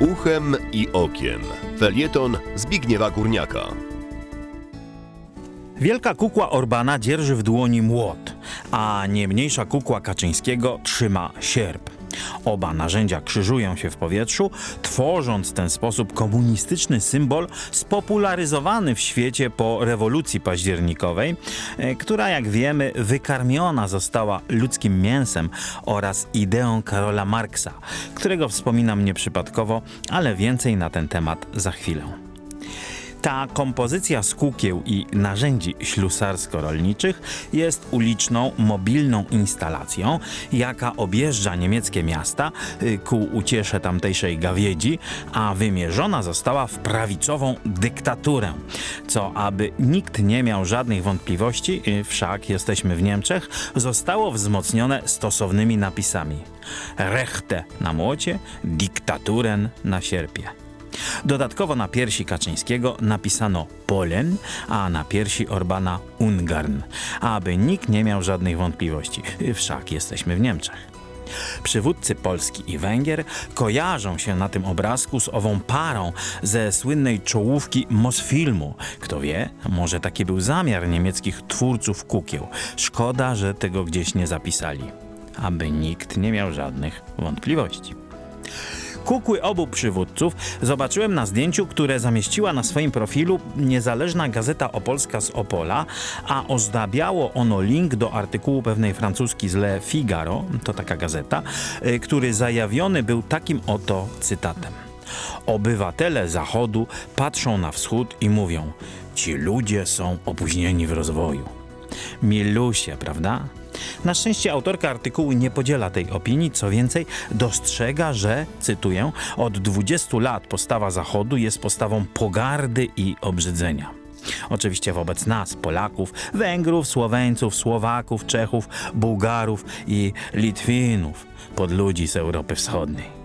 Uchem i okiem. Felieton Zbigniewa Górniaka. Wielka kukła Orbana dzierży w dłoni młot, a nie mniejsza kukła Kaczyńskiego trzyma sierp. Oba narzędzia krzyżują się w powietrzu, tworząc w ten sposób komunistyczny symbol spopularyzowany w świecie po rewolucji październikowej, e, która jak wiemy wykarmiona została ludzkim mięsem oraz ideą Karola Marksa, którego wspominam nieprzypadkowo, ale więcej na ten temat za chwilę. Ta kompozycja z kukieł i narzędzi ślusarsko-rolniczych jest uliczną, mobilną instalacją, jaka objeżdża niemieckie miasta y, ku uciesze tamtejszej gawiedzi, a wymierzona została w prawicową dyktaturę. Co, aby nikt nie miał żadnych wątpliwości, y, wszak jesteśmy w Niemczech, zostało wzmocnione stosownymi napisami. Rechte na młocie, diktaturen na sierpie. Dodatkowo na piersi Kaczyńskiego napisano Polen, a na piersi Orbana Ungarn, aby nikt nie miał żadnych wątpliwości. Wszak jesteśmy w Niemczech. Przywódcy Polski i Węgier kojarzą się na tym obrazku z ową parą ze słynnej czołówki Mosfilmu. Kto wie, może taki był zamiar niemieckich twórców kukieł. Szkoda, że tego gdzieś nie zapisali. Aby nikt nie miał żadnych wątpliwości. Kukły obu przywódców zobaczyłem na zdjęciu, które zamieściła na swoim profilu niezależna gazeta opolska z Opola, a ozdabiało ono link do artykułu pewnej francuskiej z Le Figaro, to taka gazeta, y, który zajawiony był takim oto cytatem. Obywatele Zachodu patrzą na wschód i mówią: Ci ludzie są opóźnieni w rozwoju. Milusie, prawda? Na szczęście autorka artykułu nie podziela tej opinii, co więcej, dostrzega, że, cytuję, od 20 lat postawa Zachodu jest postawą pogardy i obrzydzenia. Oczywiście wobec nas, Polaków, Węgrów, Słoweńców, Słowaków, Czechów, Bułgarów i Litwinów, pod ludzi z Europy Wschodniej.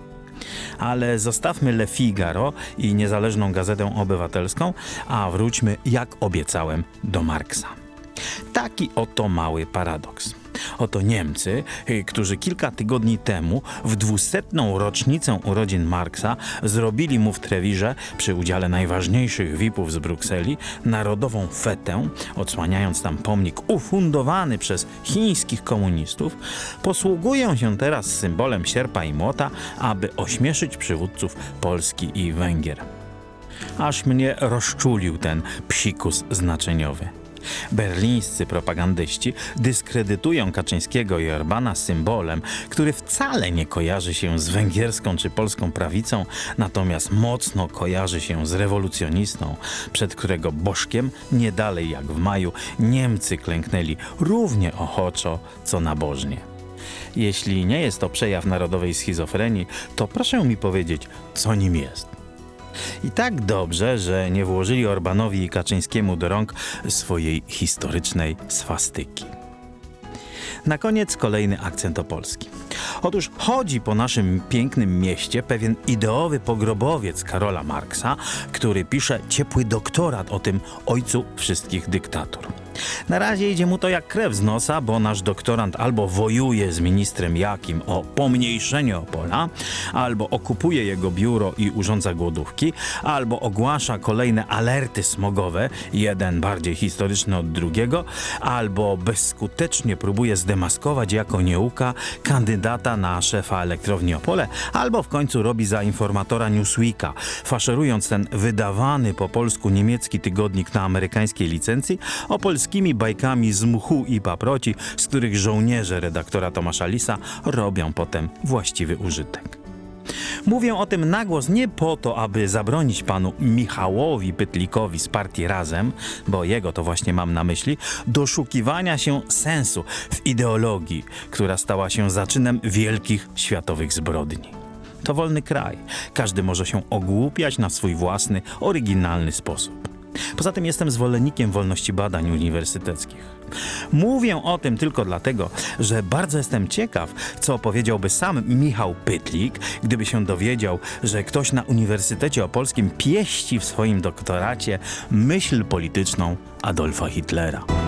Ale zostawmy Le Figaro i niezależną gazetę obywatelską, a wróćmy, jak obiecałem, do Marksa. Taki oto mały paradoks. Oto Niemcy, y, którzy kilka tygodni temu w dwusetną rocznicę urodzin Marksa zrobili mu w Trewirze przy udziale najważniejszych VIP-ów z Brukseli narodową fetę, odsłaniając tam pomnik ufundowany przez chińskich komunistów, posługują się teraz symbolem sierpa i młota, aby ośmieszyć przywódców Polski i Węgier. Aż mnie rozczulił ten psikus znaczeniowy. Berlińscy propagandyści dyskredytują Kaczyńskiego i Orbana symbolem, który wcale nie kojarzy się z węgierską czy polską prawicą, natomiast mocno kojarzy się z rewolucjonistą, przed którego bożkiem nie dalej jak w maju Niemcy klęknęli równie ochoczo, co nabożnie. Jeśli nie jest to przejaw narodowej schizofrenii, to proszę mi powiedzieć, co nim jest. I tak dobrze, że nie włożyli Orbanowi i Kaczyńskiemu do rąk swojej historycznej swastyki. Na koniec kolejny akcent opolski. Otóż chodzi po naszym pięknym mieście pewien ideowy pogrobowiec Karola Marksa, który pisze ciepły doktorat o tym ojcu wszystkich dyktatur. Na razie idzie mu to jak krew z nosa, bo nasz doktorant albo wojuje z ministrem Jakim o pomniejszenie Opola, albo okupuje jego biuro i urządza głodówki, albo ogłasza kolejne alerty smogowe, jeden bardziej historyczny od drugiego, albo bezskutecznie próbuje zdemaskować jako nieuka kandydata na szefa elektrowni Opole, albo w końcu robi za informatora Newsweeka, faszerując ten wydawany po polsku niemiecki tygodnik na amerykańskiej licencji opolskimi bajkami z mchu i paproci, z których żołnierze redaktora Tomasza Lisa robią potem właściwy użytek. Mówię o tym nagłos nie po to, aby zabronić panu Michałowi Pytlikowi z partii Razem, bo jego to właśnie mam na myśli, doszukiwania się sensu w ideologii, która stała się zaczynem wielkich światowych zbrodni. To wolny kraj. Każdy może się ogłupiać na swój własny, oryginalny sposób. Poza tym jestem zwolennikiem wolności badań uniwersyteckich. Mówię o tym tylko dlatego, że bardzo jestem ciekaw, co powiedziałby sam Michał Pytlik, gdyby się dowiedział, że ktoś na Uniwersytecie Opolskim pieści w swoim doktoracie myśl polityczną Adolfa Hitlera.